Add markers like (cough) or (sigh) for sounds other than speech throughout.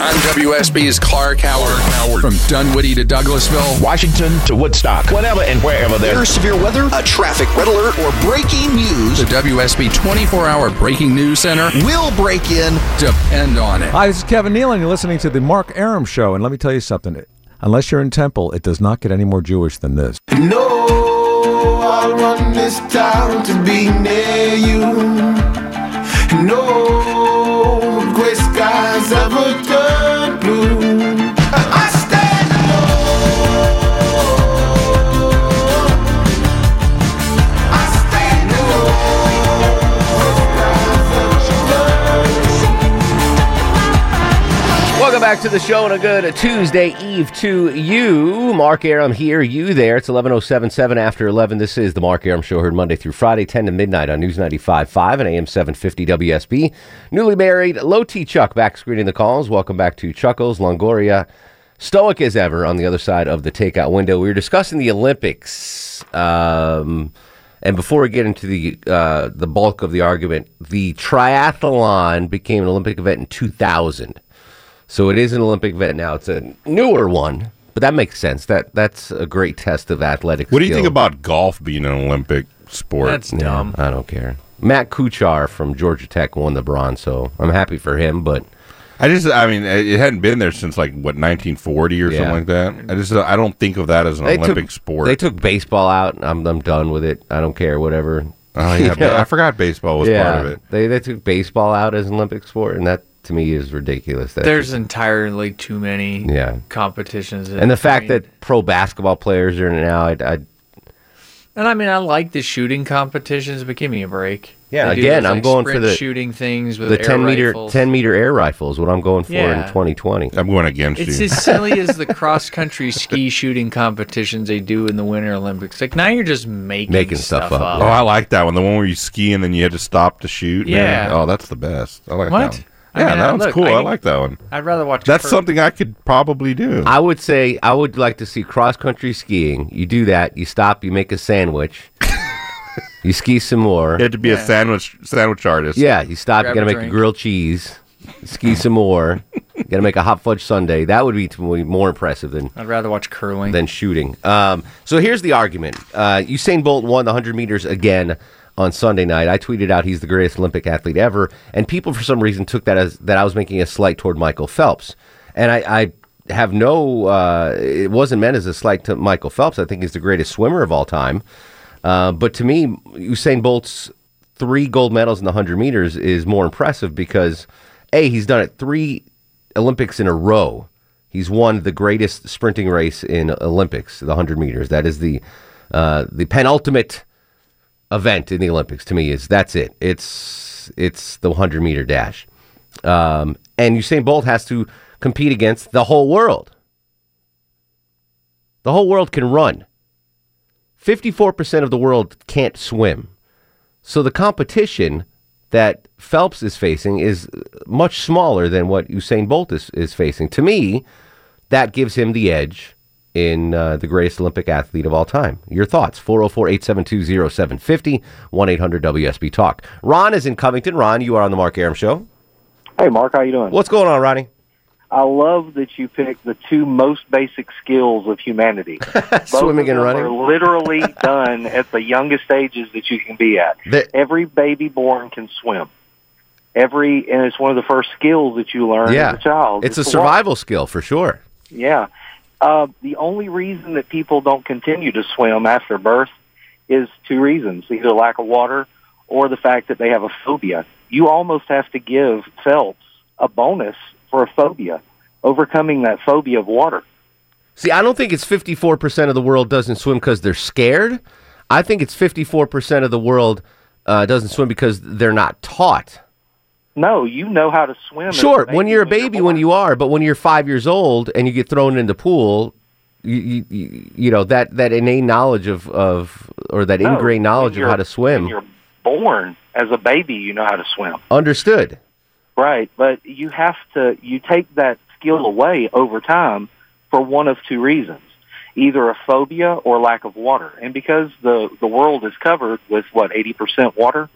I'm WSB's Clark Howard. Howard. From Dunwoody to Douglasville, Washington to Woodstock, whenever and wherever there's severe weather, a traffic red alert, or breaking news, the WSB 24 hour breaking news center will break in. Depend on it. Hi, this is Kevin Neal, and you're listening to the Mark Arum Show. And let me tell you something. Unless you're in Temple, it does not get any more Jewish than this. No, I'll run this town to be near you. No gray skies ever turn back to the show and a good Tuesday Eve to you. Mark Arum here, you there. It's 11077 after 11. This is the Mark Arum Show, heard Monday through Friday, 10 to midnight on News 95.5 and AM 750 WSB. Newly married, Low T Chuck back screening the calls. Welcome back to Chuckles, Longoria, stoic as ever on the other side of the takeout window. We were discussing the Olympics. Um, and before we get into the uh, the bulk of the argument, the triathlon became an Olympic event in 2000. So it is an Olympic event now. It's a newer one, but that makes sense. That that's a great test of athletic. What do you think about golf being an Olympic sport? That's Yeah, dumb. I don't care. Matt Kuchar from Georgia Tech won the bronze, so I'm happy for him. But I just, I mean, it hadn't been there since like what 1940 or Yeah. something like that. I just, I don't think of that as an they Olympic took sport. They took baseball out. I'm I'm done with it. I don't care. Whatever. oh yeah, (laughs) but Yeah. I forgot baseball was yeah, part of it. They they took baseball out as an Olympic sport, and that to me is ridiculous. That There's entirely too many Yeah. competitions. and the fact I mean- that pro basketball players are now, I, I and I mean, I like the shooting competitions, but give me a break. Yeah, They do again, those, I'm like, going for the- shooting things with the air 10 meter rifles. 10 meter air rifle is what I'm going for in 2020. I'm going against It's you. as silly as the cross country (laughs) ski shooting competitions they do in the Winter Olympics. Like now you're just making, Making stuff stuff, up, Oh, I like that one. The one where you ski and then you had to stop to shoot. Yeah. Oh, that's the best. I like What? That one. I Yeah, mean, that I- one's look, cool. I, I- like that one. I'd rather watch. That's cur- something I could probably do. I would say I would like to see cross country skiing. You do that, you stop, you make a sandwich. (laughs) you ski some more. You had to be a sandwich sandwich artist. Yeah, you stop, Grab you got to a make a grilled cheese. Ski some more. You got to make a hot fudge sundae. That would be more impressive than I'd rather watch curling. than shooting. Um, so here's the argument. Uh, Usain Bolt won the 100 meters again on Sunday night. I tweeted out he's the greatest Olympic athlete ever, and people for some reason took that as that I was making a slight toward Michael Phelps, and I. I have no. Uh, it wasn't meant as a slight to Michael Phelps. I think he's the greatest swimmer of all time. Uh, but to me, Usain Bolt's three gold medals in the 100 meters is more impressive because, A, he's done it three Olympics in a row. He's won the greatest sprinting race in Olympics, the 100 meters. That is the uh, the penultimate event in the Olympics to me. Is that's it? It's it's the 100 meter dash, um, and Usain Bolt has to compete against the whole world. The whole world can run. 54% of the world can't swim. So the competition that Phelps is facing is much smaller than what Usain Bolt is, is facing. To me, that gives him the edge in uh, the greatest Olympic athlete of all time. Your thoughts? 404 872 0750 1 800 WSB Talk. Ron is in Covington. Ron, you are on the Mark Arum Show. Hey, Mark, how you doing? What's going on, Ronnie? I love that you picked the two most basic skills of humanity. (laughs) Swimming and running. Are literally (laughs) done at the youngest ages that you can be at. The- Every baby born can swim. Every and it's one of the first skills that you learn yeah. as a child. It's a is to walk. survival skill for sure. Yeah. Uh, the only reason that people don't continue to swim after birth is two reasons: either lack of water or the fact that they have a phobia. You almost have to give Phelps a bonus for a phobia, overcoming that phobia of water. See, I don't think it's 54% of the world doesn't swim because they're scared. I think it's 54% of the world uh, doesn't swim because they're not taught. No, you know how to swim. Sure, when you're a baby, when you are, but when you're five years old and you get thrown in the pool, you, you, you, you know that, that innate knowledge of, of or that No, ingrained knowledge of how to swim. When you're born as a baby, you know how to swim. Understood. Right, but you have to you take that skill away over time for one of two reasons. Either a phobia or lack of water. And because the the world is covered with what 80% water,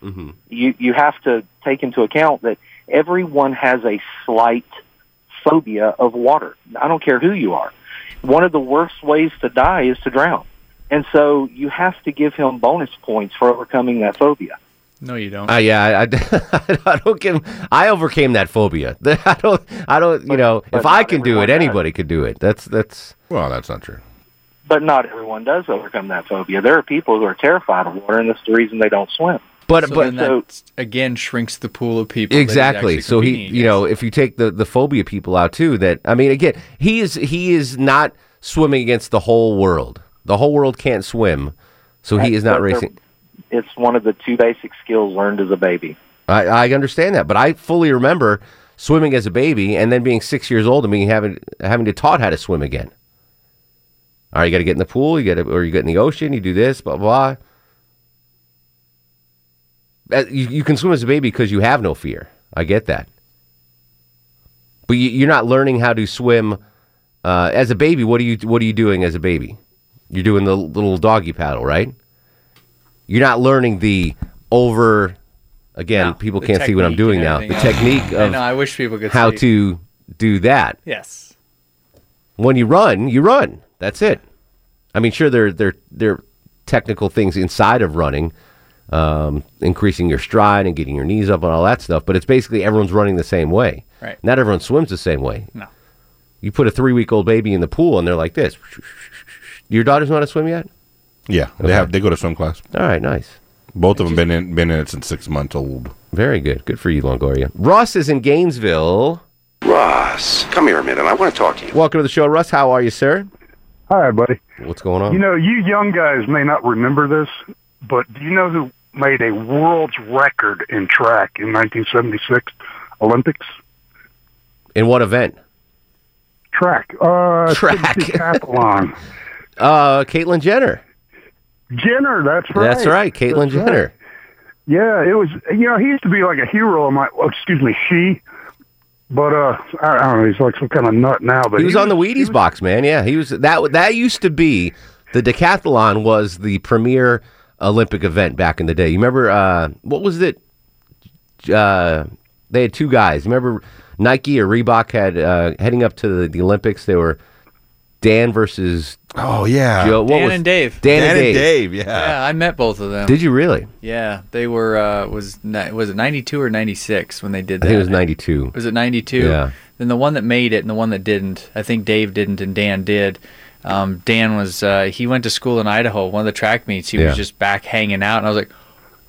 you you have to take into account that everyone has a slight phobia of water. I don't care who you are. One of the worst ways to die is to drown. And so you have to give him bonus points for overcoming that phobia. No, you don't. Uh, yeah, I, I, (laughs) I don't give. I overcame that phobia. (laughs) I don't. I don't. You know, if I can do it, anybody could do it. That's that's. Well, that's not true. But not everyone does overcome that phobia. There are people who are terrified of water, and that's the reason they don't swim. But so but then that again shrinks the pool of people. exactly. So he, competing you know, if you take the the phobia people out too, that I mean, again, he is he is not swimming against the whole world. The whole world can't swim, so he is not racing. It's one of the two basic skills learned as a baby. I, I understand that, but I fully remember swimming as a baby and then being six years old and being having having to taught how to swim again. All right, you got to get in the pool, you got to, or you get in the ocean, you do this, blah blah. Uh, You, you can swim as a baby because you have no fear. I get that, but you, you're not learning how to swim uh, as a baby. What are you What are you doing as a baby? You're doing the little doggy paddle, right? You're not learning the over. Again, people can't see what I'm doing now. The else. technique I of know, I wish people could how see. to do that. Yes. When you run, you run. That's it. I mean, sure, there there there are technical things inside of running, um, increasing your stride and getting your knees up and all that stuff. But it's basically everyone's running the same way. Right. Not everyone swims the same way. No. You put a three week old baby in the pool and they're like this. Your daughters know how to swim yet? Yeah, they Okay. have. They go to swim class. All right, nice. Both of them been in been in it since six months old. Very good. Good for you, Longoria. Russ is in Gainesville. Ross, come here a minute. I want to talk to you. Welcome to the show, Russ. How are you, sir? Hi, buddy. What's going on? You know, you young guys may not remember this, but do you know who made a world's record in track in 1976 Olympics? in what event? Track. Uh, Track. Decathlon. (laughs) Uh, Caitlyn Jenner. Jenner, that's right. That's right, Caitlyn That's right. Jenner. Yeah, it was. You know, he used to be like a hero of my. Oh, excuse me, she. But uh, I, I don't know. He's like some kind of nut now. But he was on the Wheaties box, man. Yeah, he was that. That used to be the decathlon was the premier Olympic event back in the day. You remember uh, what was it? Uh, they had two guys. Remember Nike or Reebok had uh, heading up to the, the Olympics. They were Dan versus Oh yeah, Joe. What Dan was, and Dave. Dan, and Dave. Yeah, yeah. I met both of them. Did you really? Yeah, they were. Uh, was was it ninety two or ninety six when they did I that? think it was ninety two. Was it ninety two? Yeah. Then the one that made it and the one that didn't. I think Dave didn't and Dan did. Um, Dan was uh, he went to school in Idaho. One of the track meets, he Yeah. was just back hanging out, and I was like,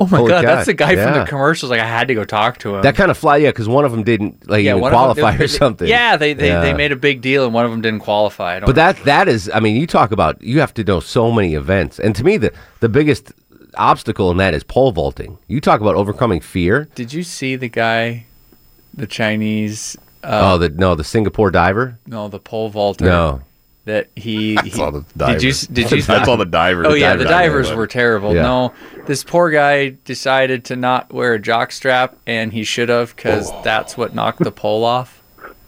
"Oh my Holy god, that's the guy from the commercials!" Like I had to go talk to him. That kind of fly, yeah, because one of them didn't like even of them- qualify they- or something. Yeah, they they, they made a big deal, and one of them didn't qualify. But that that is, I mean, you talk about you have to know so many events, and to me, the the biggest obstacle in that is pole vaulting. You talk about overcoming fear. Did you see the guy, the Chinese? Uh, oh, the no, the Singapore diver. no, the pole vaulter. No, that he. he saw the Did you? Did you? (laughs) I saw the diver. Oh The yeah, diver the diver, divers but- were terrible. Yeah. No, this poor guy decided to not wear a jock strap, and he should have because Oh. that's what knocked the pole off.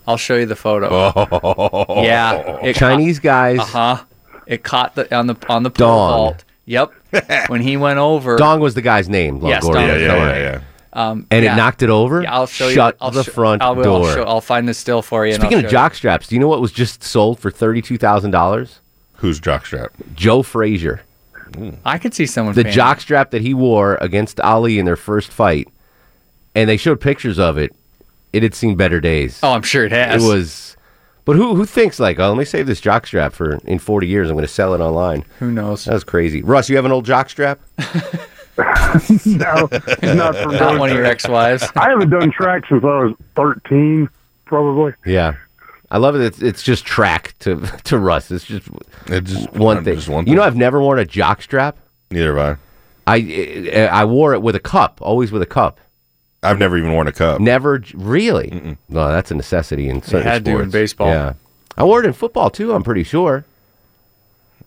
I'll show you the photo. Oh. Yeah, it Chinese guys. Uh huh. It caught the on the on the pole Dong. vault. Yep. (laughs) when he went over. Dong was the guy's name. Yes, Longoria. Dong. Yeah, yeah, All yeah, yeah. Um, And yeah. it knocked it over. Yeah, I'll show Shut you. I'll the sho- front I will, door. I'll, show, I'll find this still for you. and Speaking of jock straps, do you know what was just sold for thirty two thousand dollars? Who's jockstrap? Joe Frazier. I could see someone. the paying- jock strap that he wore against Ali in their first fight, and they showed pictures of it. It had seen better days. Oh, I'm sure it has. It was, but who who thinks like, oh, let me save this jock strap for in 40 years. I'm going to sell it online. Who knows? That was crazy. Russ, you have an old jock strap? (laughs) (laughs) no, not for Not one of your ex-wives. (laughs) I haven't done track since I was 13, probably. Yeah, I love it. It's, it's just track to (laughs) to Russ. It's just It's just one thing. Just one You know, I've never worn a jock strap. Neither have I I I wore it with a cup, always with a cup. I. I've never even worn a cup. Never j- really. No, that's a necessity in certain had to in baseball. Yeah, I wore it in football too. I'm pretty sure.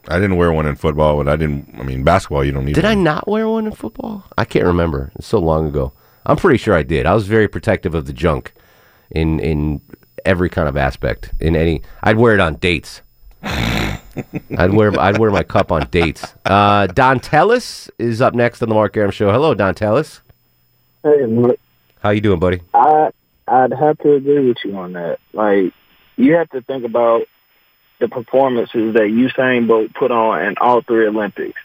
I didn't wear one in football, but I didn't. I mean, basketball, you don't need. Did I not wear one in football? I can't remember. It's so long ago. I'm pretty sure I did. I was very protective of the junk in in every kind of aspect. In any, I'd wear it on dates. (laughs) I'd wear I'd wear my cup on dates. Uh, Don Tellis is up next on the Mark Arum Show. Hello, Don Tellis. Hey, look, How you doing, buddy? I I'd have to agree with you on that. Like you have to think about the performances that Usain Bolt put on in all three Olympics.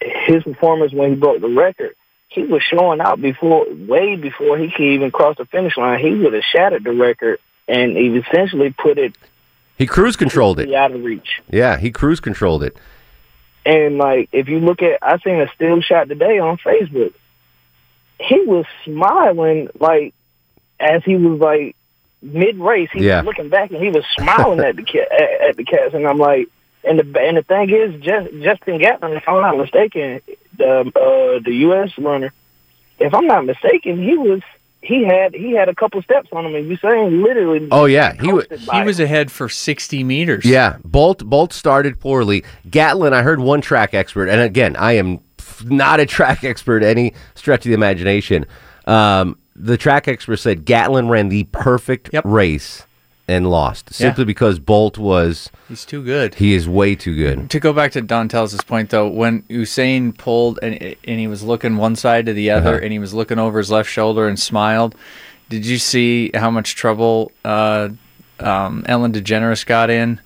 His performance when he broke the record, he was showing out before, way before he could even cross the finish line. He would have shattered the record, and he essentially put it He cruise controlled it. out of reach. Yeah, he cruise controlled it. And like, if you look at, I seen a still shot today on Facebook. He was smiling like as he was like mid race. He Yeah. was looking back and he was smiling at the ca- at, at the cats. And I'm like, and the and the thing is, just Justin Gatlin, if I'm not mistaken, the uh, the U.S. runner, if I'm not mistaken, he was he had he had a couple steps on him, and you saying literally. Oh yeah, he was. He was ahead for 60 meters. Yeah, Bolt Bolt started poorly. Gatlin, I heard one track expert, and again, I am not a track (laughs) expert any stretch of the imagination. Um, the track expert said Gatlin ran the perfect race and lost simply because Bolt was. He's too good. He is way too good. To go back to Don Tells' point, though, when Usain pulled and and he was looking one side to the other, Uh-huh. and he was looking over his left shoulder and smiled. Did you see how much trouble uh, um, Ellen DeGeneres got in?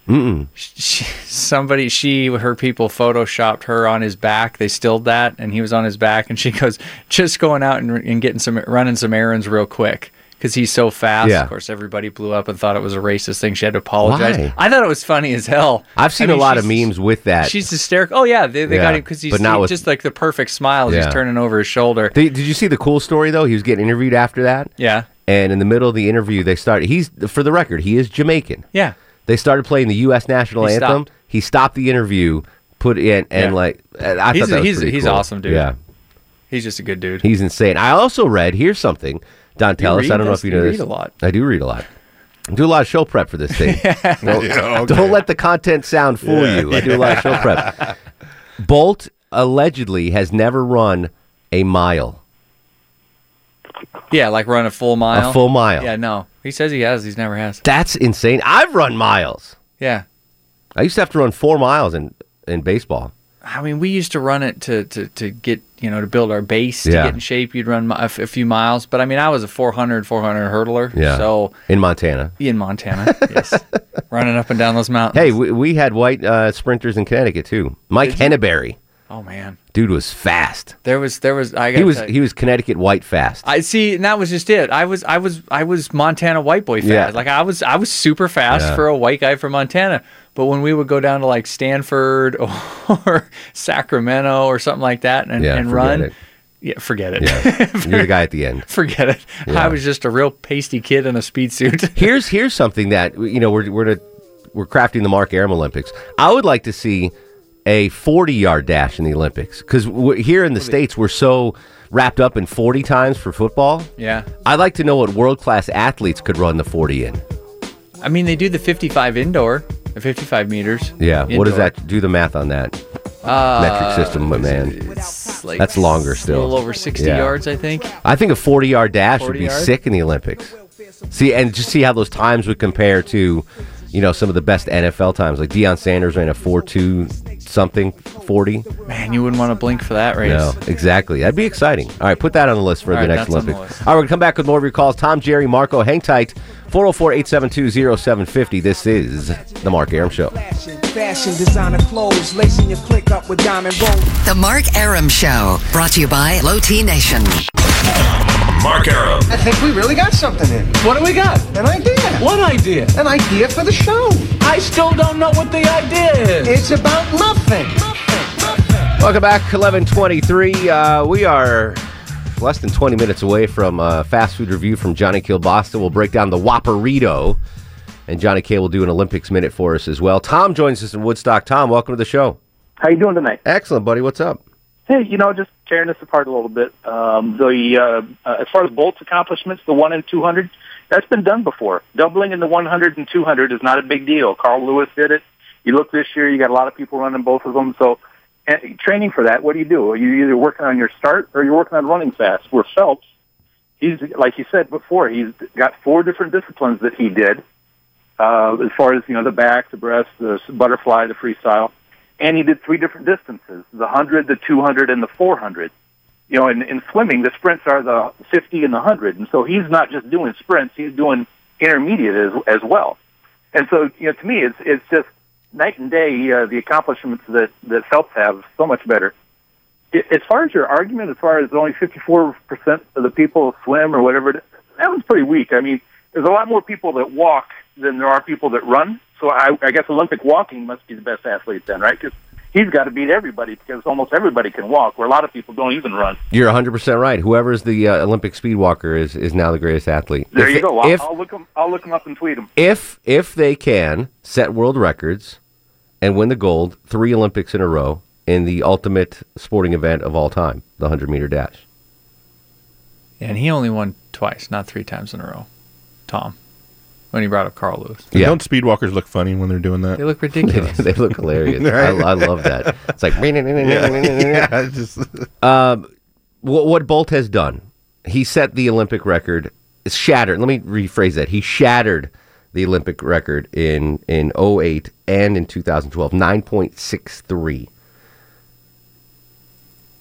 She, somebody, she, her people photoshopped her on his back. They stilled that, and he was on his back, and she (laughs) goes, just going out and, and getting some, running some errands real quick. Because he's so fast. Yeah. Of course, everybody blew up and thought it was a racist thing. She had to apologize. Why? I thought it was funny as hell. I've seen I mean, a lot of memes with that. She's hysterical. Oh yeah, they, they got him because he's with- just like the perfect smile Yeah. he's turning over his shoulder. Did, did you see the cool story though? He was getting interviewed after that. Yeah. And in the middle of the interview, they started. He's for the record, he is Jamaican. Yeah. They started playing the U.S. national He anthem. stopped. He stopped the interview, put in, and Yeah. like I He's thought that a- was he's- pretty he's cool. awesome, dude. Yeah, He's just a good dude. he's insane. I also read here's something. Don You Tellis, read I don't know this? if you know You this. read a lot. I do read a lot. I do a lot of show prep for this thing. (laughs) don't, (laughs) Yeah, okay. don't let the content sound fool Yeah. you. I do a lot of show prep. (laughs) Bolt allegedly has never run a mile. Yeah, like run a full mile. A full mile. Yeah, no. He says he has. He's never has. That's insane. I've run miles. Yeah. I used to have to run four miles in, in baseball. I mean, we used to run it to, to, to get, you know, to build our base, to Yeah. get in shape. You'd run a, f- a few miles. But I mean, I was a 400, 400 hurdler. Yeah. So in Montana. in Montana, yes. (laughs) Running up and down those mountains. Hey, we, we had white uh, sprinters in Connecticut too. Mike Henneberry, Oh, man. dude, was fast. There was, there was, I got He was he was Connecticut white fast. I see, and that was just it. I was, I was, I was Montana white boy fast. Yeah. Like I was, I was super fast Yeah. for a white guy from Montana. But when we would go down to like Stanford (laughs) or Sacramento or something like that and, Yeah, and run, it. yeah, forget it. Yeah, (laughs) you're the guy at the end. forget it. Yeah. I was just a real pasty kid in a speed suit. (laughs) Here's here's something that you know we're we're to, we're crafting the Mark Arum Olympics. I would like to see a 40 yard dash in the Olympics because here in the states we're so wrapped up in 40 times for football. yeah. I'd like to know what world class athletes could run the 40 in. I mean, they do the 55 indoor, the 55 meters. Yeah, what does that do? The math on that Uh, metric system, but man, like that's longer still. A little over 60 Yeah. yards, I think. I think a 40 yard dash would be yard? sick in the Olympics. See, and just see how those times would compare to, you know, some of the best NFL times. Like Deion Sanders ran a 4 2 something 40. Man, you wouldn't want to blink for that race. No, exactly. That'd be exciting. All right, put that on the list for All the right, next that's on the Olympics. All right, we're going to come back with more of your calls. Tom, Jerry, Marco, hang tight. 404 872 0750. This is The Mark Arum Show. Fashion designer clothes, lacing your click up with diamond rolls. The Mark Arum Show, brought to you by Low T Nation. Mark Arum. I think we really got something in. What do we got? An idea. What idea? An idea for the show. I still don't know what the idea is. It's about nothing. Welcome back, 1123. Uh, we are less than 20 minutes away from a fast food review from Johnny Kilbasa. We'll break down the Whopperito, and Johnny K will do an Olympics minute for us as well. Tom joins us in Woodstock. Tom, welcome to the show. How you doing tonight? Excellent, buddy. What's up? Hey, you know, just tearing this apart a little bit. Um, the uh, uh, as far as Bolt's accomplishments, the one and two hundred, that's been done before. Doubling in the one hundred and two hundred is not a big deal. Carl Lewis did it. You look this year, you got a lot of people running both of them. So, and training for that, what do you do? You're either working on your start or you're working on running fast. Where Phelps, he's like you said before, he's got four different disciplines that he did. Uh, as far as you know, the back, the breast, the butterfly, the freestyle and he did three different distances: the hundred, the two hundred, and the four hundred. You know, in, in swimming, the sprints are the fifty and the hundred, and so he's not just doing sprints; he's doing intermediate as as well. And so, you know, to me, it's it's just night and day. Uh, the accomplishments that that Phelps have so much better. I- As far as your argument, as far as only 54% of the people swim or whatever, it- that was pretty weak. I mean, there's a lot more people that walk than there are people that run. So I, I guess Olympic walking must be the best athlete then, right? Because he's got to beat everybody because almost everybody can walk, where a lot of people don't even run. You're 100% right. Whoever's the uh, Olympic speed walker is, is now the greatest athlete. There If- you go. I'll, If, I'll look them. I'll look 'em up and tweet them. if, if they can set world records and win the gold three Olympics in a row in the ultimate sporting event of all time, the 100 meter dash. And he only won twice, not three times in a row. Tom, when he brought up Carl Lewis. And Don't speedwalkers look funny when they're doing that? They look ridiculous. (laughs) they look hilarious. (laughs) I, I love that. It's like Yeah, (laughs) it's just um, what, what Bolt has done, he set the Olympic record. It's shattered. Let me rephrase that. He shattered the Olympic record in in 08 and in 2012, 9.63.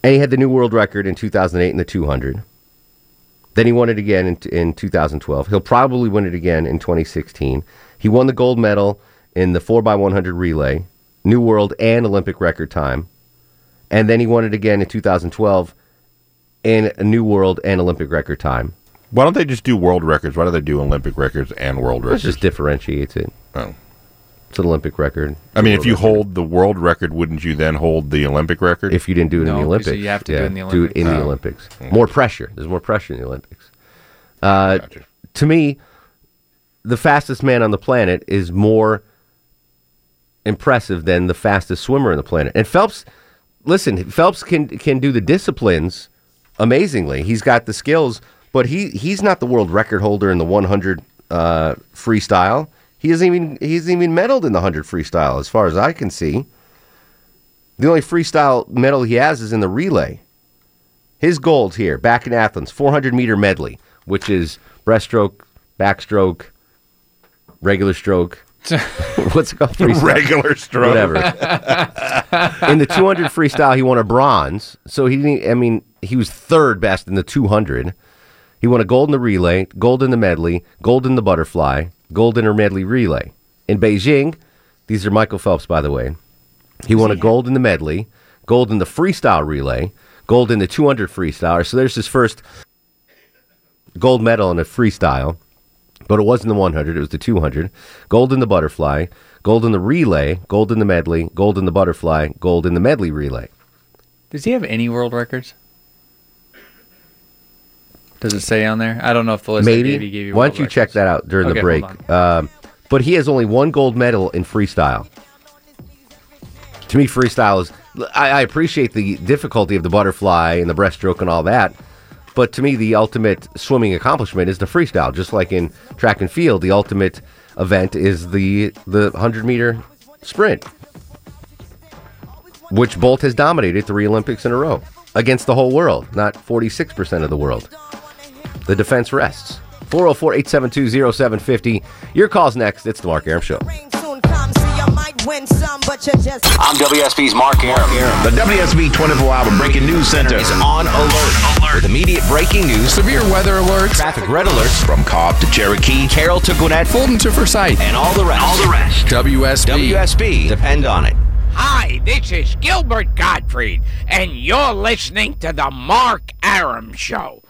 And he had the new world record in 2008 in the 200. Then he won it again in, in 2012. He'll probably win it again in 2016. He won the gold medal in the 4x100 relay, new world and Olympic record time. And then he won it again in 2012 in a new world and Olympic record time. Why don't they just do world records? Why do they do Olympic records and world records? It records? just differentiates it. Oh. It's an Olympic record. I mean, if you record. hold the world record, wouldn't you then hold the Olympic record? if you didn't do it in the the 'cause Olympics, you have to do it in the Olympics. Do it in the Olympics. Olympics. More pressure. There's more pressure in the Olympics. Uh, To me, the fastest man on the planet is more impressive than the fastest swimmer on the planet. And Phelps, listen, Phelps can can do the disciplines amazingly. He's got the skills, but he he's not the world record holder in the 100 uh, freestyle. He hasn't even he hasn't even medaled in the 100 freestyle, as far as I can see. The only freestyle medal he has is in the relay. His gold here, back in Athens, 400 meter medley, which is breaststroke, backstroke, regular stroke. (laughs) What's it called? Freestyle? Regular stroke. Whatever. (laughs) in the 200 freestyle, he won a bronze. So he didn't, I mean, he was third best in the 200. He won a gold in the relay, gold in the medley, gold in the butterfly, gold in her medley relay. In Beijing, these are Michael Phelps, by the way. He won a gold in the medley, gold in the freestyle relay, gold in the 200 freestyle. So there's his first gold medal in a freestyle, but it wasn't the 100, it was the 200. Gold in the butterfly, gold in the relay, gold in the medley, gold in the butterfly, gold in the medley relay. Does he have any world records? Does it say on there? I don't know if the list Maybe. gave you gave you Why don't you records. check that out during Okay, the break? Um, but he has only one gold medal in freestyle. To me, freestyle is. I, I appreciate the difficulty of the butterfly and the breaststroke and all that. But to me, the ultimate swimming accomplishment is the freestyle. Just like in track and field, the ultimate event is the the 100 meter sprint, which Bolt has dominated three Olympics in a row against the whole world, not 46% of the world. The defense rests. 404 872 0750. Your call's next. It's the Mark Arum Show. I'm WSB's Mark Arum. The WSB 24 Hour Breaking News Center is on alert, with immediate breaking news, severe weather alerts, traffic red alerts, from Cobb to Cherokee, Carroll to Gwinnett, Fulton to Forsyth, and all the rest. All the rest. WSB. WSB. Depend on it. Hi, this is Gilbert Gottfried, and you're listening to the Mark Arum Show.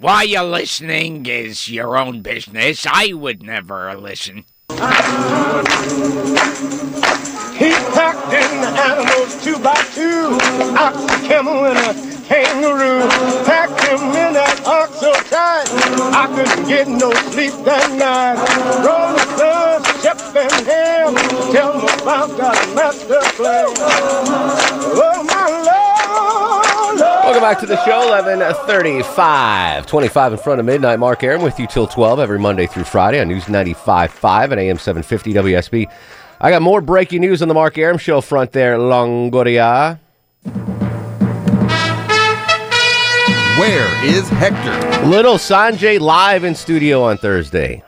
Why you're listening is your own business. I would never listen. He packed in the animals two by two, ox, a camel, and a kangaroo. Packed him in that ox so tight, I couldn't get no sleep that night. Rolling Stones, Shep and Ham, tell them about that master plan. Oh, my. Welcome back to the show. 1135. 25 in front of midnight. Mark Arum with you till 12 every Monday through Friday on News 95.5 and AM 750 WSB. I got more breaking news on the Mark Arum Show front there, Longoria. Where is Hector? Little Sanjay live in studio on Thursday.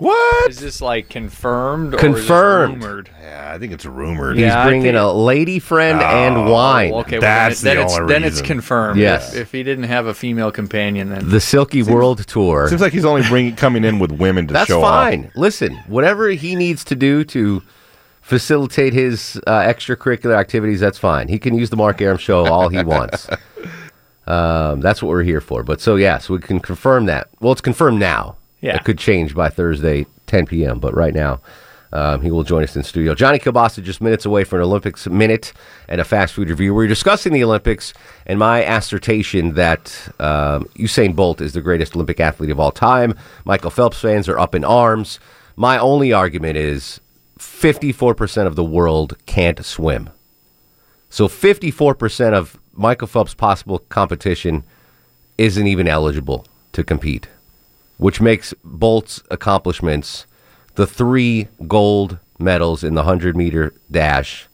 What? Is this like confirmed? Or Confirmed. Is rumored? Yeah, I think it's rumored. He's Yeah, I bringing think- a lady friend Oh, and wine. Okay, well, That's then, it- then the it's only then it's reason. confirmed. Yes. If, if he didn't have a female companion, then The Silky World Tour. Seems like he's only bringing (laughs) coming in with women to show. That's show fine. Listen, whatever he needs to do to facilitate his uh, extracurricular activities, that's fine. He can use the Mark Arum show all he wants. (laughs) Um, that's what we're here for. But so yeah, so we can confirm that. Well, it's confirmed now. Yeah. it could change by Thursday, 10 p.m. But right now, um, he will join us in studio. Johnny Kilbasa just minutes away for an Olympics minute and a fast food review. We're discussing the Olympics and my assertion that um, Usain Bolt is the greatest Olympic athlete of all time. Michael Phelps fans are up in arms. My only argument is 54% of the world can't swim. So 54% of Michael Phelps' possible competition isn't even eligible to compete, which makes Bolt's accomplishments the three gold medals in the 100 meter dash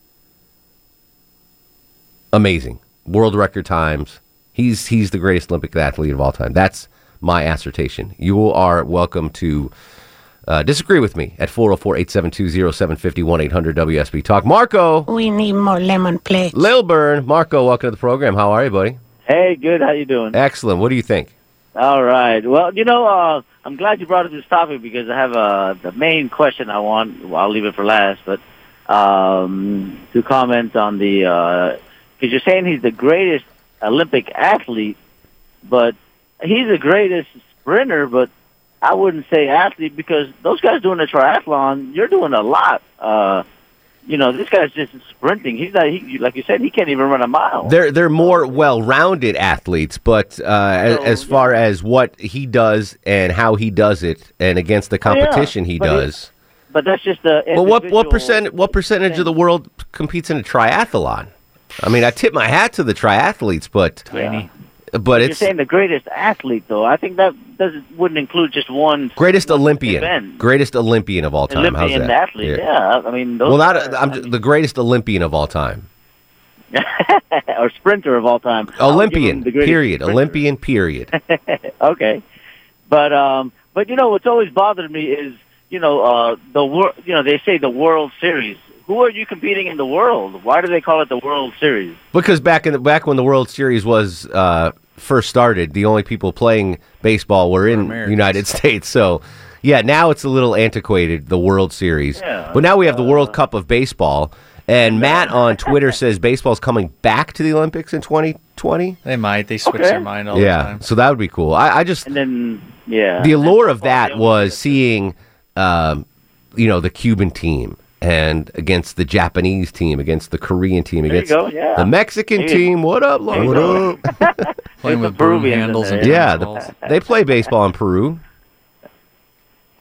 amazing. World record times. He's he's the greatest Olympic athlete of all time. That's my assertion. You are welcome to uh, disagree with me at 404-872-0750 1-800-WSB Talk. Marco We need more lemon plates. Lilburn. Marco, welcome to the program. How are you, buddy? Hey, good. How you doing? Excellent. What do you think? All right. Well, you know, uh, I'm glad you brought up this topic because I have uh, the main question I want. Well, I'll leave it for last, but um, to comment on the because you're saying he's the greatest Olympic athlete, but he's the greatest sprinter. But I wouldn't say athlete because those guys doing a triathlon, you're doing a lot. Uh, you know, this guy's just sprinting. He's not. He, like you said, he can't even run a mile. They're they're more well-rounded athletes, but uh, as, as far as what he does and how he does it, and against the Oh, yeah, competition he but it- does. But that's just the. Well, what what percent what percentage of the world competes in a triathlon? I mean, I tip my hat to the triathletes, but Tiny. But You're it's saying the greatest athlete, though. I think that doesn't wouldn't include just one greatest Olympian, event. greatest Olympian of all time. Olympian How's that? athlete. Yeah. I mean, those Well, not are- I'm the greatest Olympian of all time. (laughs) or sprinter of all time. I would give him Olympian. Period. sprinter. Olympian. Period. (laughs) okay, but um, but you know what's always bothered me is you know uh the world. You know they say the World Series. Who are you competing in the world? Why do they call it the World Series? Because back in the, back when the World Series was uh, first started, the only people playing baseball were in the United (laughs) States. So, yeah, now it's a little antiquated, the World Series. Yeah. but now we have the World Cup of baseball. And Matt on Twitter says baseball's coming back to the Olympics in 2020. they might. They switch Okay. their mind all the Yeah, so that would be cool. I, I just And then yeah, the allure of that was seeing, um, you know, the Cuban team and against the Japanese team, against the Korean team, There against go, yeah. the Mexican There you- team. What up, there you what up? (laughs) (laughs) Playing with broom handles and yeah, the, (laughs) they play baseball in Peru.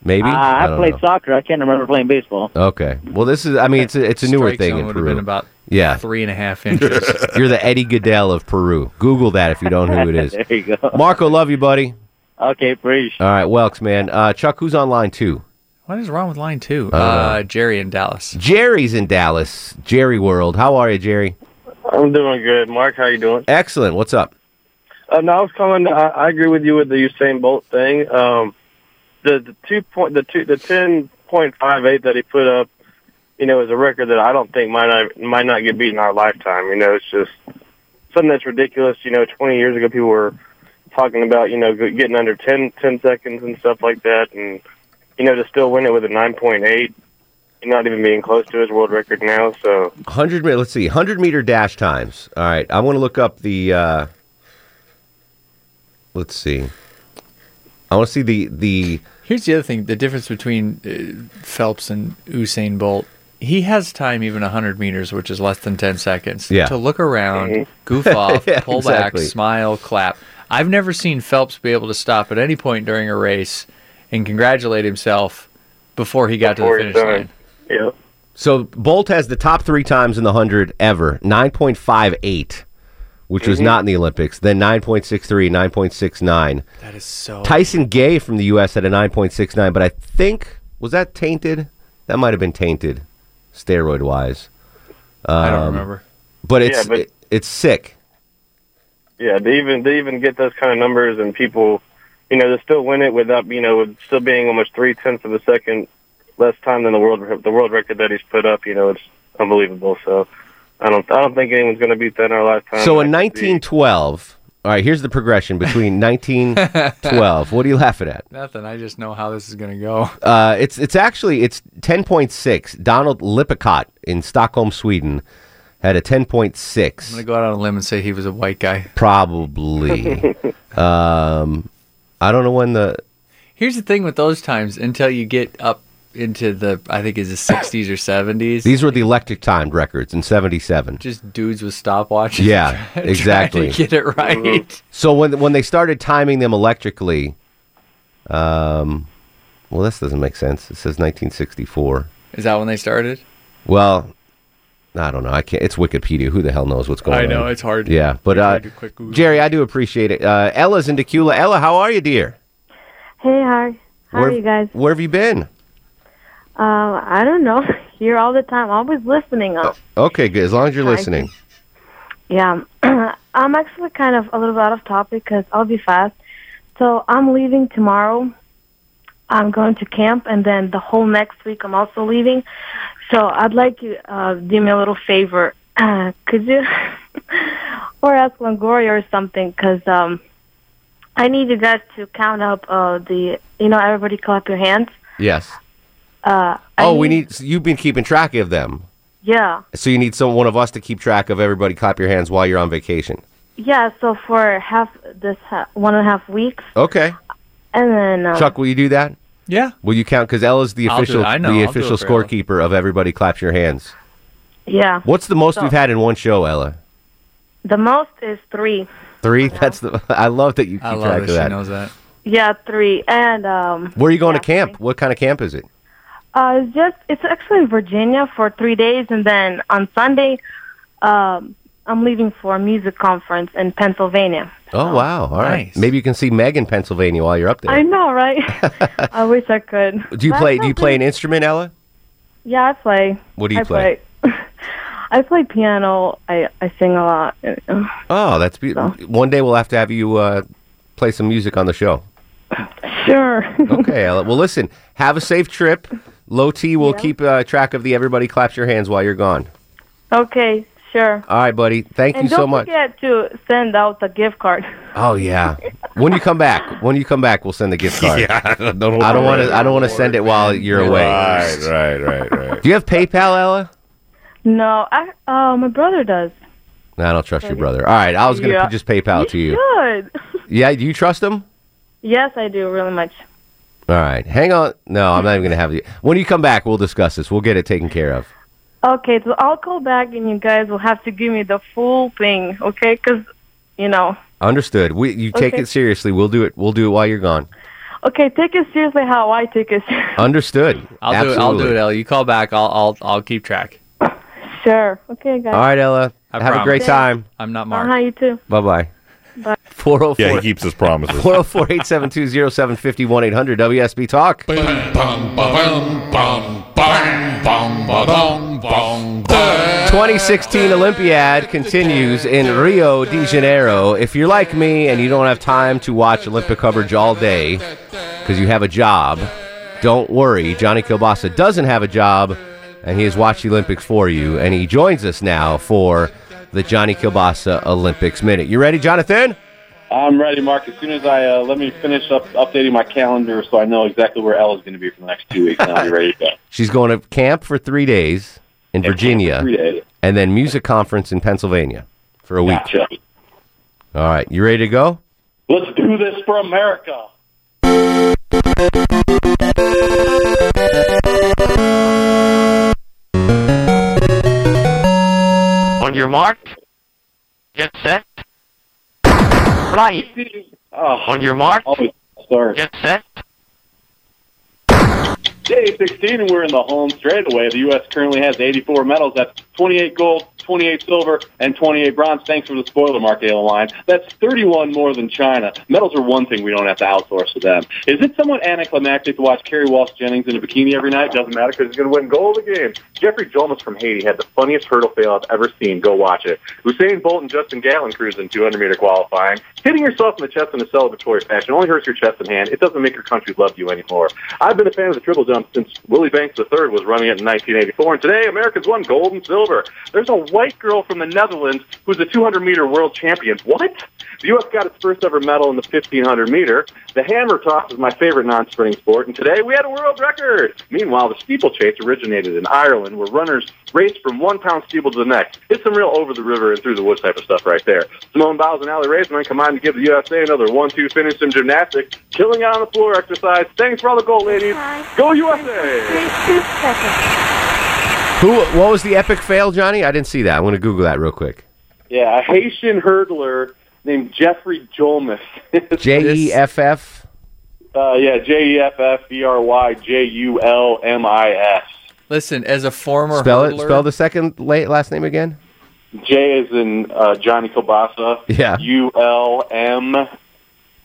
Maybe Uh, I, don't played know. soccer. I can't remember playing baseball. Okay, well, this is. I mean, it's a, it's a newer Strike thing zone in would have Peru. been about yeah, three and a half inches. You're the Eddie Gaedel of Peru. Google that if you don't know who it is. there you go. Marco, love you, buddy. Okay, praise. All right, Welks, man. Uh, Chuck, who's on line two? What is wrong with line two? I don't Uh, Jerry in Dallas. Jerry's in Dallas. Jerry World. How are you, Jerry? I'm doing good. Mark, how you doing? Excellent. What's up? Uh, no, I was calling. I, I agree with you with the Usain Bolt thing. Um, the the two point the two the ten point five eight that he put up, you know, is a record that I don't think might not might not get beat in our lifetime. You know, it's just something that's ridiculous. You know, twenty years ago, people were talking about you know getting under 10, 10 seconds and stuff like that, and you know to still win it with a nine point eight, not even being close to his world record now. So 100 meter, let's see. 100 meter dash times. All right. I want to look up the uh Let's see. I want to see the the Here's the other thing: the difference between uh, Phelps and Usain Bolt. He has time, even 100 meters, which is less than 10 seconds, Yeah. to look around, Mhm. goof (laughs) off, Yeah, pull exactly. back, smile, clap. I've never seen Phelps be able to stop at any point during a race and congratulate himself before he got Before to the finish line. yeah. So Bolt has the top 3 times in the 100 ever. 9.58, which was Mhm. not in the Olympics. Then 9.63, 9.69. That is so. Tyson Gay from the US had a 9.69, but I think was that tainted? That might have been tainted steroid wise. I don't remember. But it's Yeah, but- it- it's sick. Yeah, they even they even get those kind of numbers, and people, you know, to still win it without, you know, with still being almost three tenths of a second less time than the world the world record that he's put up, you know, it's unbelievable. So I don't I don't think anyone's going to beat that in our lifetime. So in I can see- 1912, all right, here's the progression between (laughs) 1912. what are you laughing at? Nothing. I just know how this is gonna go. Uh, it's it's actually it's 10.6. Donald Lippincott in Stockholm, Sweden, had a 10.6. I'm gonna go out on a limb and say he was a white guy. Probably. (laughs) um, I don't know when the Here's the thing with those times until you get up into the I think is the (coughs) 60s or 70s. these were the electric timed records in 77. just dudes with stopwatches. Yeah, (laughs) trying exactly. get it right. So when when they started timing them electrically, um, well, this doesn't make sense. It says 1964. Is that when they started? Well, I don't know. I can't. It's Wikipedia. Who the hell knows what's going on? I on? know, it's hard. Yeah, but You uh, gotta do quick Google. Jerry, I do appreciate it. Uh, Ella's in Dacula. Ella, how are you, dear? Hey, hi. How where, are you guys? Where have you been? Uh, I don't know. (laughs) Here all the time. Always listening. Uh, Okay, good. As long as you're listening. yeah. (clears throat) I'm actually kind of a little bit out of topic because I'll be fast. So I'm leaving tomorrow. I'm going to camp, and then the whole next week I'm also leaving. So I'd like you uh, do me a little favor. Uh, (clears throat) could you, (laughs) or ask Longoria or something, because um, I need you guys to count up uh, the, you know, everybody clap your hands. Yes. Uh, I Oh, we need. so You've been keeping track of them, Yeah. so you need some one of us to keep track of everybody. Clap your hands while you're on vacation. Yeah, so for half this ha- one and a half weeks, Okay. And then uh, Chuck, will you do that? Yeah. Will you count? Because Ella's the I'll do official, it. I know. the I'll do official it for Ella. scorekeeper of everybody. Claps your hands. yeah, What's the most So- we've had in one show, Ella? the most is three. Three. That's the. (laughs) I love that you keep I love track that of she that. knows that. Yeah, three, and um, Where are you going to camp? What kind of camp is it? uh, it's just it's actually in Virginia for three days, and then on Sunday, um, I'm leaving for a music conference in Pennsylvania. Oh wow! All right. Nice. Maybe you can see Meg in Pennsylvania while you're up there. I know, right? (laughs) I wish I could. do you That's play? Do you play an instrument, Ella? Yeah, I play. What do you I play? (laughs) I play piano. I I sing a lot. Oh, that's beautiful. One day we'll have to have you uh, play some music on the show. Sure. (laughs) Okay, Ella. Well, listen. Have a safe trip. Low T will keep uh, track of the everybody claps your hands while you're gone. Okay, sure. All right, buddy. Thank and you don't so much. forget to send out the gift card. (laughs) Oh yeah. When you come back, when you come back, we'll send the gift card. (laughs) Yeah, don't hold I don't want to. I don't want to send it while you're away. Right, right, right, right. Do you have PayPal, Ella? No, I uh my brother does. No, I don't trust your brother. All right, I was gonna Yeah. just PayPal to you. Should. (laughs) Yeah, do you trust him? yes, I do really much. All right, hang on. No, I'm not even gonna have you. When you come back, we'll discuss this. We'll get it taken care of. Okay, so I'll call back and you guys will have to give me the full thing, okay? Because you know. Understood. We you take it seriously. We'll do it. We'll do it while you're gone. Okay, take it seriously how I take it. Seriously. Understood. I'll do it. I'll do it, Ella. You call back. I'll I'll I'll keep track. sure. Okay, guys. All right, Ella. I have a great time. I'm not Mark. hi, you too. Bye bye. Bye. 404. Yeah, he keeps his promises. (laughs) 404 872 0750 1 800 WSB Talk. 2016 Olympiad continues in Rio de Janeiro. If you're like me and you don't have time to watch Olympic coverage all day because you have a job, don't worry. Johnny Kilbasa doesn't have a job and he has watched the Olympics for you. And he joins us now for the Johnny Kilbasa Olympics Minute. You ready, Jonathan? I'm ready, Mark. As soon as I uh, let me finish up updating my calendar, so I know exactly where Ella's going to be for the next two weeks, and I'll be ready to go. (laughs) She's going to camp for three days in Virginia, three days. and then music conference in Pennsylvania for a week. Gotcha. All right, you ready to go? Let's do this for America. On your mark, get set, fly. Oh, On your mark, oh, always start. get set. Day 16, and we're in the home straightaway. The U.S. currently has 84 medals. That's 28 gold, 28 silver, and 28 bronze. Thanks for the spoiler, Mark Ale line. That's 31 more than China. Medals are one thing we don't have to outsource to them. Is it somewhat anticlimactic to watch Kerry Walsh Jennings in a bikini every night? Doesn't matter because he's going to win gold again. Jeffrey Julmis from Haiti had the funniest hurdle fail I've ever seen. Go watch it. Usain Bolt and Justin Gatlin cruised in 200 meter qualifying. Hitting yourself in the chest in a celebratory fashion only hurts your chest and hand. It doesn't make your country love you anymore. I've been a fan of the triple jump since Willie Banks III was running it in 1984, and today Americans won gold and silver. There's a white girl from the Netherlands who's a 200 meter world champion. What? The U.S. got its first ever medal in the 1500 meter. The hammer toss is my favorite non-sprinting sport, and today we had a world record. Meanwhile, the steeplechase originated in Ireland, where runners race from one pound steeple to the next. It's some real over the river and through the woods type of stuff right there. Simone Biles and Allie Raisman combined to give the USA another one-two finish in gymnastics, killing it on the floor exercise. Thanks for all the gold, ladies. Go USA! Who? What was the epic fail, Johnny? I didn't see that. I'm going to Google that real quick. Yeah, a Haitian hurdler named Jeffrey Julmis. (laughs) J E F F. Uh, yeah, J E F F E R Y J U L M I S. Listen, as a former Spell it. Spell the second la- last name again. J is in uh, Johnny Kilbasa. Yeah. U L M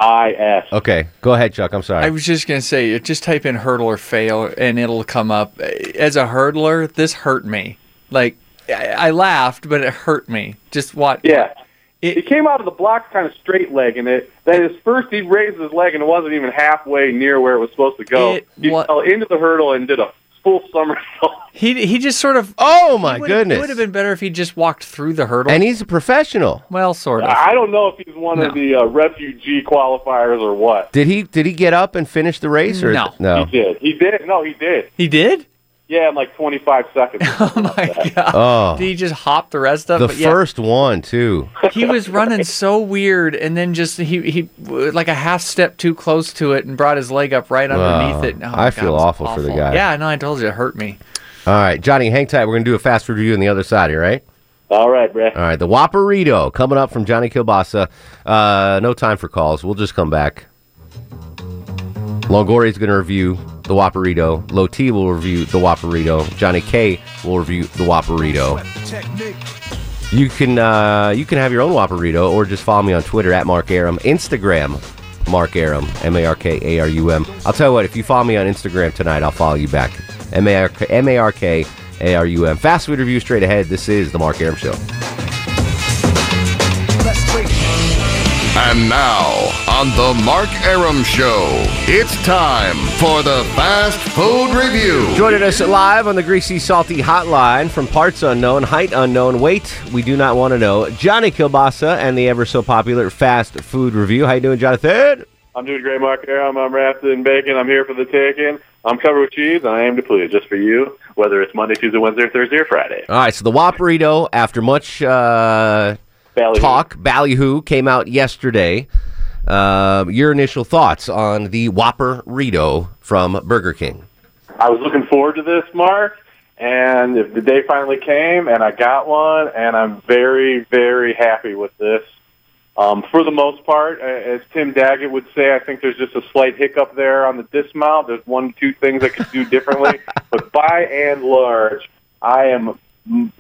I S. Okay, go ahead, Chuck. I'm sorry. I was just gonna say, just type in hurdler fail and it'll come up. As a hurdler, this hurt me. Like I, I laughed, but it hurt me. Just what? Yeah. he came out of the blocks kind of straight legging it. Then his first he raised his leg and it wasn't even halfway near where it was supposed to go. It he wa- fell into the hurdle and did a full somersault. (laughs) He he just sort of. Oh my goodness. It would have been better if he just walked through the hurdle. And he's a professional. well, sort of. I don't know if he's one of the uh, refugee qualifiers or what. Did he? Did he get up and finish the race? Or No. no. He did. He did. No, he did. He did. Yeah, in like 25 seconds. (laughs) Oh my god! Oh. Did he just hop the rest of The it? Yeah. first one too. (laughs) he was running so weird, and then just he he like a half step too close to it and brought his leg up right underneath Wow. it. Oh, I God, feel it was awful for the guy. Yeah, I know. I told you it hurt me. All right, Johnny, hang tight. We're gonna do a fast food review on the other side here, right? All right, Brett. All right, the Whopperito coming up from Johnny Kilbasa. Uh, no time for calls. We'll just come back. Longoria's going to review the Whopperito. Low T will review the Whopperito. Johnny K will review the Whopperito. You can uh, you can have your own Whopperito or just follow me on Twitter at Mark Arum, Instagram Mark Arum, M A R K A R U M. I'll tell you what, if you follow me on Instagram tonight, I'll follow you back. M A R K A R U M. Fast food review straight ahead. This is the Mark Arum Show. And now, on the Mark Arum Show, it's time for the Fast Food Review. Joining us live on the Greasy Salty Hotline from parts unknown, height unknown, weight we do not want to know. Johnny Kilbasa and the ever so popular Fast Food Review. How you doing, Jonathan? I'm doing great, Mark. I'm, I'm wrapped in bacon. I'm here for the taking. I'm covered with cheese, and I am to please just for you, whether it's Monday, Tuesday, Wednesday, Thursday, or Friday. All right, so the Whopperito, after much uh, talk, ballyhoo, came out yesterday. Um, your initial thoughts on the Whopperito from Burger King? I was looking forward to this, Mark, and if the day finally came, and I got one, and I'm very, very happy with this. Um, for the most part, uh, as Tim Daggett would say, I think there's just a slight hiccup there on the dismount. There's one, two things I could do differently, (laughs) but by and large, I am.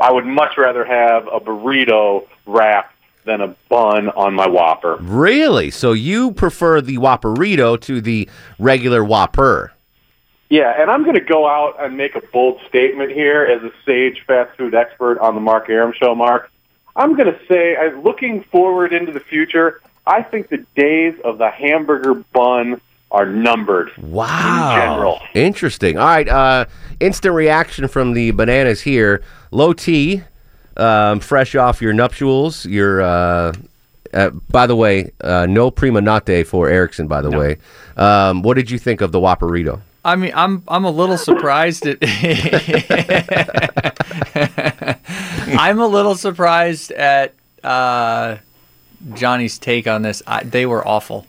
I would much rather have a burrito wrap than a bun on my Whopper. Really? So you prefer the Whopperito to the regular Whopper? Yeah, and I'm going to go out and make a bold statement here as a sage fast food expert on the Mark Arum Show, Mark. I'm going to say, looking forward into the future, I think the days of the hamburger bun are numbered. Wow. In general. Interesting. All right. Uh, instant reaction from the bananas here. Low T, um, fresh off your nuptials. Your, uh, uh, by the way, uh, no prima nate for Erickson. By the way, um, what did you think of the Whopperito? I mean, I'm I'm a little surprised at. (laughs) I'm a little surprised at uh, Johnny's take on this. I, they were awful.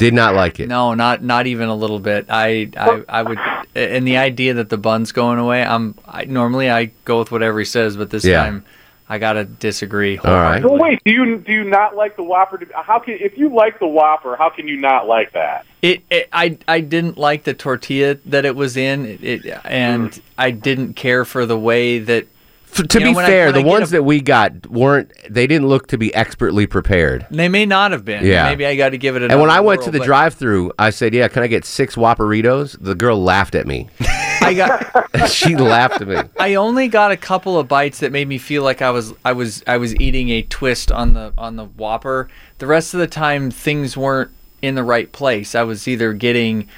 Did not like it. No, not not even a little bit. I I, I would, and the idea that the bun's going away. I'm I, normally I go with whatever he says, but this Yeah. time I gotta disagree. All right. So wait, do you do you not like the Whopper? How can if you like the Whopper, how can you not like that? It, it I I didn't like the tortilla that it was in, it, it and hmm. I didn't care for the way that To You be I- fair, I the ones a- that we got weren't. They didn't look to be expertly prepared. They may not have been. Yeah. Maybe I got to give it. A And when I went to the drive-through, I said, "Yeah, can I get six Whopperitos?" The girl laughed at me. (laughs) I got. (laughs) she laughed at me. I only got a couple of bites that made me feel like I was I was I was eating a twist on the on the Whopper. The rest of the time things weren't in the right place. I was either getting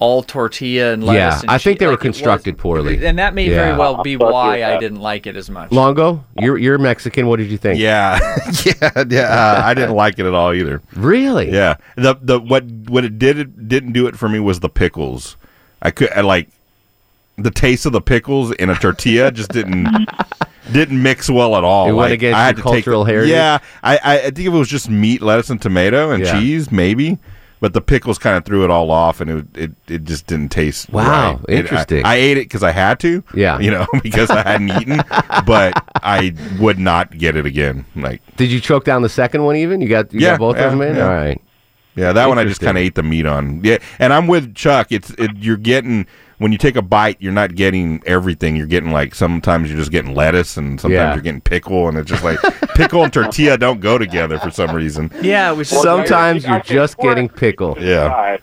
all tortilla and lettuce. Yeah, and I think cheese- they were like it was- constructed poorly. and that may Yeah. very well be why I didn't like it as much. Longo, you're you're Mexican. What did you think? Yeah, (laughs) yeah, yeah. Uh, I didn't like it at all either. Really? Yeah. The the what what it did it didn't do it for me was the pickles. I could I like the taste of the pickles in a tortilla just didn't (laughs) didn't mix well at all. It went Like, against I had your to cultural the- heritage? Yeah, I, I I think if it was just meat, lettuce, and tomato and Yeah. cheese, maybe. But the pickles kind of threw it all off, and it it, it just didn't taste. Wow, right. It- I- interesting. I, ate it because I had to. Yeah. you know, (laughs) because I hadn't eaten, but I would not get it again. Like, Did you choke down the second one? Even you got you Yeah, got both yeah, of them in. yeah. All right. Yeah, that one I just kind of ate the meat on. Yeah, and I'm with Chuck. It's it, you're getting when you take a bite, you're not getting everything. You're getting like sometimes you're just getting lettuce, and sometimes Yeah. you're getting pickle, and it's just like (laughs) pickle and tortilla don't go together for some reason. Yeah, it was Sometimes you're just getting pickle. Yeah.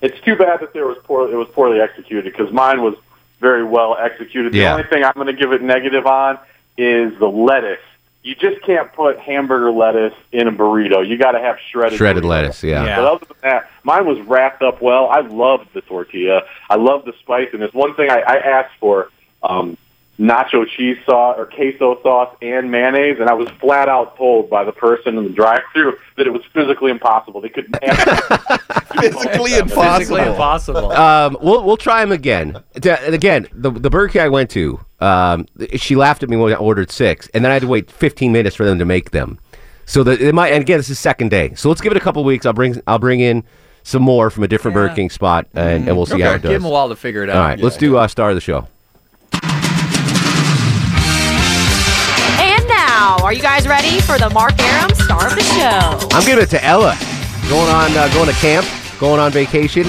It's too bad that there was poor. It was poorly executed because mine was very well executed. The Yeah. only thing I'm going to give it negative on is the lettuce. You just can't put hamburger lettuce in a burrito. You got to have shredded Shredded burrito. lettuce. Yeah. But other than that, mine was wrapped up well. I loved the tortilla. I loved the spice, and spiciness. One thing I, I asked for um, nacho cheese sauce or queso sauce and mayonnaise, and I was flat out told by the person in the drive-through that it was physically impossible. They couldn't. (laughs) physically impossible. Physically impossible. Um, we'll we'll try them again. D- Again, the the Burger King I went to, um, she laughed at me when I ordered six, and then I had to wait 15 minutes for them to make them. So that it might. And again, this is second day, so let's give it a couple weeks. I'll bring I'll bring in some more from a different Burger King spot, and, and we'll see how it does. Give 'em a while to figure it out. All right, let's do uh, star of the show. Are you guys ready for the Mark Arum star of the show? I'm giving it to Ella. Going on, uh, going to camp, going on vacation,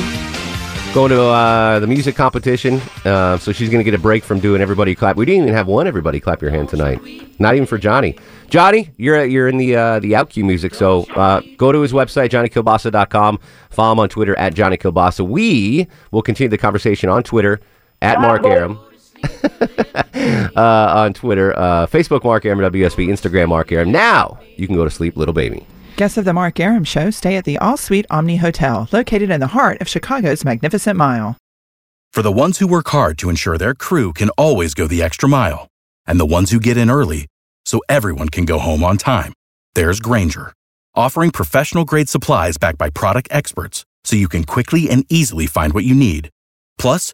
going to uh, the music competition. Uh, so she's going to get a break from doing everybody clap. We didn't even have one everybody clap your hand tonight. Not even for Johnny. Johnny, you're you're in the uh, the OutQ music. So uh, go to his website johnnykilbasa.com. Follow him on Twitter at Johnny Kilbasa. We will continue the conversation on Twitter at Mark Arum. (laughs) uh, on Twitter, uh, Facebook Mark Arum WSB, Instagram Mark Arum. Now you can go to sleep, little baby. Guests of the Mark Arum Show stay at the All Suite Omni Hotel, located in the heart of Chicago's Magnificent Mile. For the ones who work hard to ensure their crew can always go the extra mile, and the ones who get in early so everyone can go home on time, there's Grainger, offering professional grade supplies backed by product experts so you can quickly and easily find what you need. Plus,